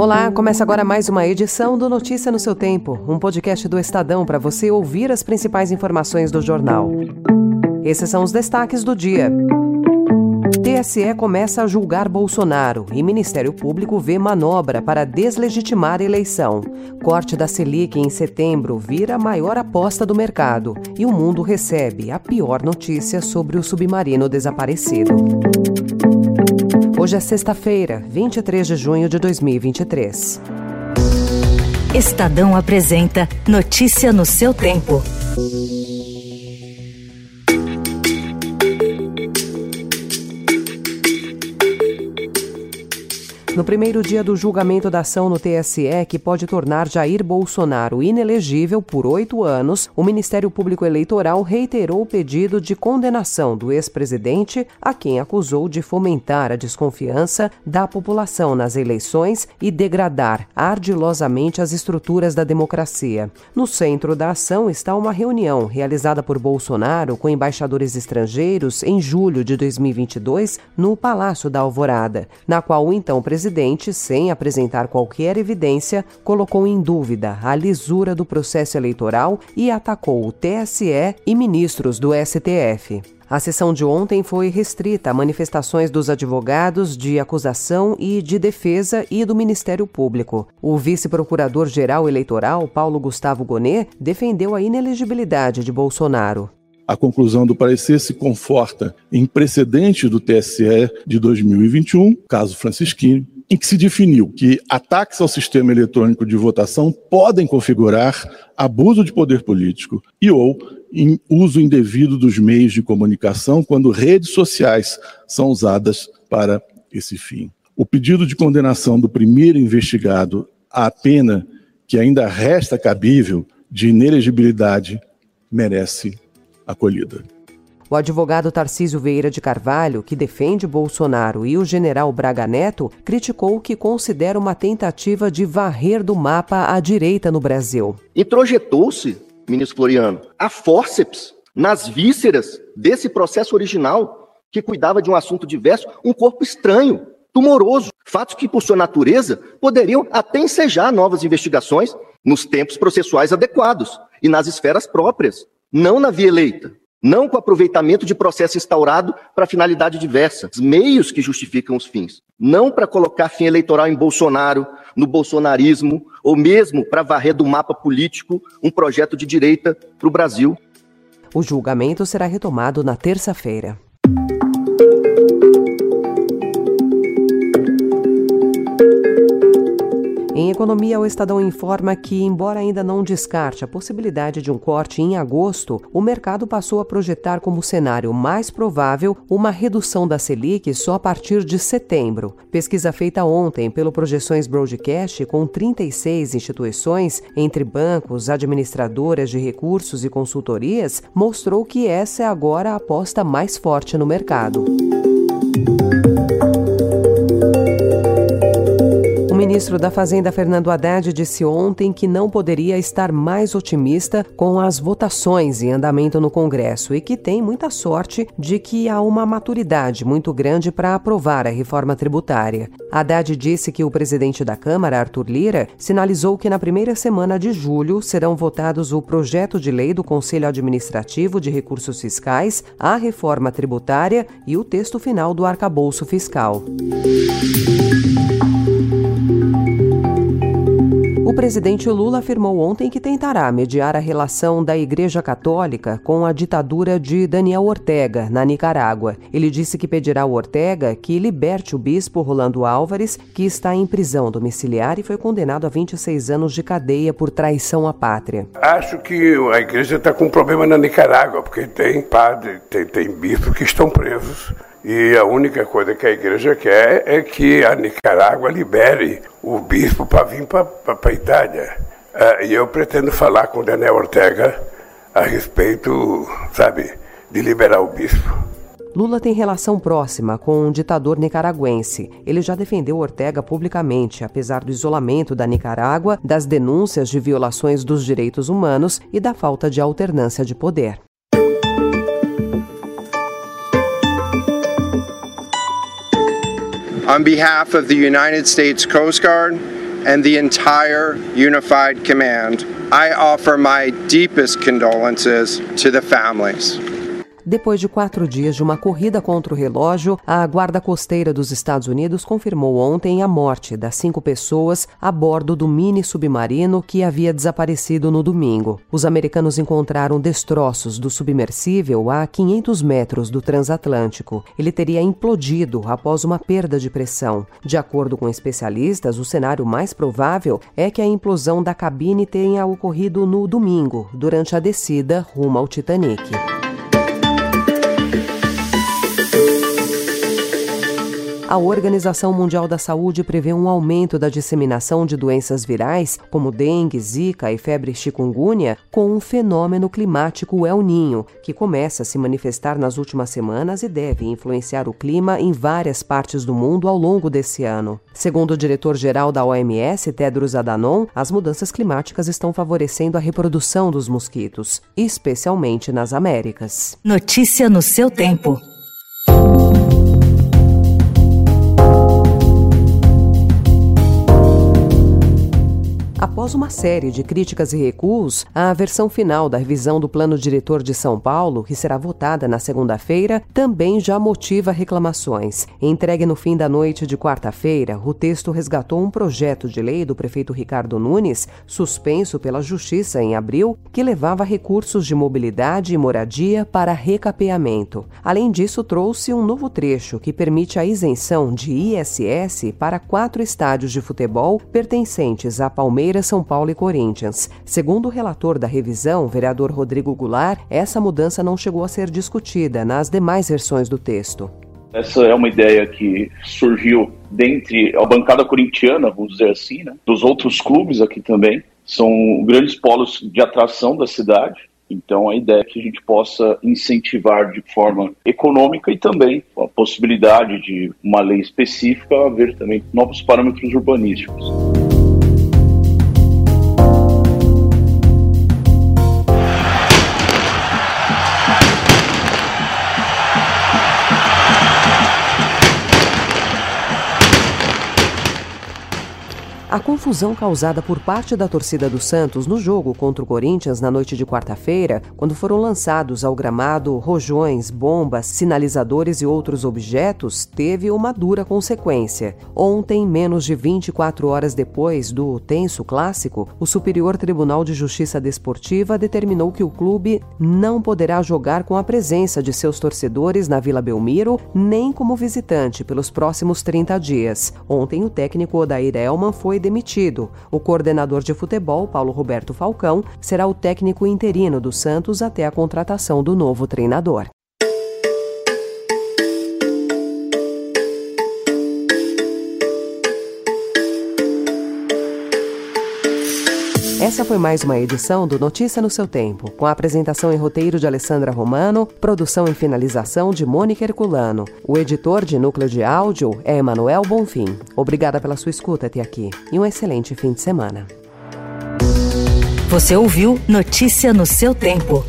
Olá, começa agora mais uma edição do Notícia no seu Tempo, um podcast do Estadão para você ouvir as principais informações do jornal. Esses são os destaques do dia. TSE começa a julgar Bolsonaro e Ministério Público vê manobra para deslegitimar eleição. Corte da Selic em setembro vira a maior aposta do mercado e o mundo recebe a pior notícia sobre o submarino desaparecido. Hoje é sexta-feira, 23 de junho de 2023. Estadão apresenta Notícia no seu tempo. No primeiro dia do julgamento da ação no TSE, que pode tornar Jair Bolsonaro inelegível por oito anos, o Ministério Público Eleitoral reiterou o pedido de condenação do ex-presidente, a quem acusou de fomentar a desconfiança da população nas eleições e degradar ardilosamente as estruturas da democracia. No centro da ação está uma reunião realizada por Bolsonaro com embaixadores estrangeiros em julho de 2022 no Palácio da Alvorada, na qual o então presidente presidente, sem apresentar qualquer evidência, colocou em dúvida a lisura do processo eleitoral e atacou o TSE e ministros do STF. A sessão de ontem foi restrita a manifestações dos advogados de acusação e de defesa e do Ministério Público. O vice-procurador-geral eleitoral, Paulo Gustavo Gonet, defendeu a inelegibilidade de Bolsonaro. A conclusão do parecer se conforta em precedente do TSE de 2021, caso Francisquini, em que se definiu que ataques ao sistema eletrônico de votação podem configurar abuso de poder político e ou em uso indevido dos meios de comunicação quando redes sociais são usadas para esse fim. O pedido de condenação do primeiro investigado à pena que ainda resta cabível de inelegibilidade merece acolhida. O advogado Tarcísio Vieira de Carvalho, que defende Bolsonaro, e o general Braga Neto criticou o que considera uma tentativa de varrer do mapa a direita no Brasil. Introjetou-se, ministro Floriano, a fórceps nas vísceras desse processo original que cuidava de um assunto diverso, um corpo estranho, tumoroso, fatos que, por sua natureza, poderiam até ensejar novas investigações nos tempos processuais adequados e nas esferas próprias não na via eleita, não com aproveitamento de processo instaurado para finalidade diversa, os meios que justificam os fins, não para colocar fim eleitoral em Bolsonaro, no bolsonarismo, ou mesmo para varrer do mapa político um projeto de direita para o Brasil. O julgamento será retomado na terça-feira. Economia, o Estadão informa que, embora ainda não descarte a possibilidade de um corte em agosto, o mercado passou a projetar como cenário mais provável uma redução da Selic só a partir de setembro. Pesquisa feita ontem pelo Projeções Broadcast com 36 instituições, entre bancos, administradoras de recursos e consultorias, mostrou que essa é agora a aposta mais forte no mercado. Ministro da Fazenda, Fernando Haddad, disse ontem que não poderia estar mais otimista com as votações em andamento no Congresso e que tem muita sorte de que há uma maturidade muito grande para aprovar a reforma tributária. Haddad disse que o presidente da Câmara, Arthur Lira, sinalizou que na primeira semana de julho serão votados o projeto de lei do Conselho Administrativo de Recursos Fiscais, a reforma tributária e o texto final do arcabouço fiscal. Presidente Lula afirmou ontem que tentará mediar a relação da Igreja Católica com a ditadura de Daniel Ortega, na Nicarágua. Ele disse que pedirá ao Ortega que liberte o bispo Rolando Álvares, que está em prisão domiciliar e foi condenado a 26 anos de cadeia por traição à pátria. Acho que a igreja está com um problema na Nicarágua, porque tem padre, tem, tem bispo que estão presos e a única coisa que a igreja quer é que a Nicarágua libere o bispo para vir para a Itália. Uh, e eu pretendo falar com Daniel Ortega a respeito, sabe, de liberar o bispo. Lula tem relação próxima com um ditador nicaragüense. Ele já defendeu Ortega publicamente, apesar do isolamento da Nicarágua, das denúncias de violações dos direitos humanos e da falta de alternância de poder. On behalf of the United States Coast Guard and the entire Unified Command, I offer my deepest condolences to the families. Depois de quatro dias de uma corrida contra o relógio, a Guarda Costeira dos Estados Unidos confirmou ontem a morte das cinco pessoas a bordo do mini submarino que havia desaparecido no domingo. Os americanos encontraram destroços do submersível a 500 metros do transatlântico. Ele teria implodido após uma perda de pressão. De acordo com especialistas, o cenário mais provável é que a implosão da cabine tenha ocorrido no domingo, durante a descida rumo ao Titanic. A Organização Mundial da Saúde prevê um aumento da disseminação de doenças virais, como dengue, zika e febre chikungunya, com um fenômeno climático El Ninho, que começa a se manifestar nas últimas semanas e deve influenciar o clima em várias partes do mundo ao longo desse ano. Segundo o diretor-geral da OMS, Tedros Adhanom, as mudanças climáticas estão favorecendo a reprodução dos mosquitos, especialmente nas Américas. Notícia no seu tempo. Após uma série de críticas e recuos, a versão final da revisão do Plano Diretor de São Paulo, que será votada na segunda-feira, também já motiva reclamações. Entregue no fim da noite de quarta-feira, o texto resgatou um projeto de lei do prefeito Ricardo Nunes, suspenso pela Justiça em abril, que levava recursos de mobilidade e moradia para recapeamento. Além disso, trouxe um novo trecho que permite a isenção de ISS para quatro estádios de futebol pertencentes a Palmeiras São Paulo e Corinthians. Segundo o relator da revisão, vereador Rodrigo Goulart, essa mudança não chegou a ser discutida nas demais versões do texto. Essa é uma ideia que surgiu dentre a bancada corintiana, vamos dizer assim, né? dos outros clubes aqui também. São grandes polos de atração da cidade. Então, a ideia é que a gente possa incentivar de forma econômica e também a possibilidade de uma lei específica haver também novos parâmetros urbanísticos. A confusão causada por parte da torcida do Santos no jogo contra o Corinthians na noite de quarta-feira, quando foram lançados ao gramado rojões, bombas, sinalizadores e outros objetos, teve uma dura consequência. Ontem, menos de 24 horas depois do tenso clássico, o Superior Tribunal de Justiça Desportiva determinou que o clube não poderá jogar com a presença de seus torcedores na Vila Belmiro, nem como visitante pelos próximos 30 dias. Ontem, o técnico Odair Elman foi demitido. O coordenador de futebol, Paulo Roberto Falcão, será o técnico interino do Santos até a contratação do novo treinador. Essa foi mais uma edição do Notícia no seu Tempo, com a apresentação e roteiro de Alessandra Romano, produção e finalização de Mônica Herculano. O editor de núcleo de áudio é Emanuel Bonfim. Obrigada pela sua escuta até aqui e um excelente fim de semana. Você ouviu Notícia no seu Tempo.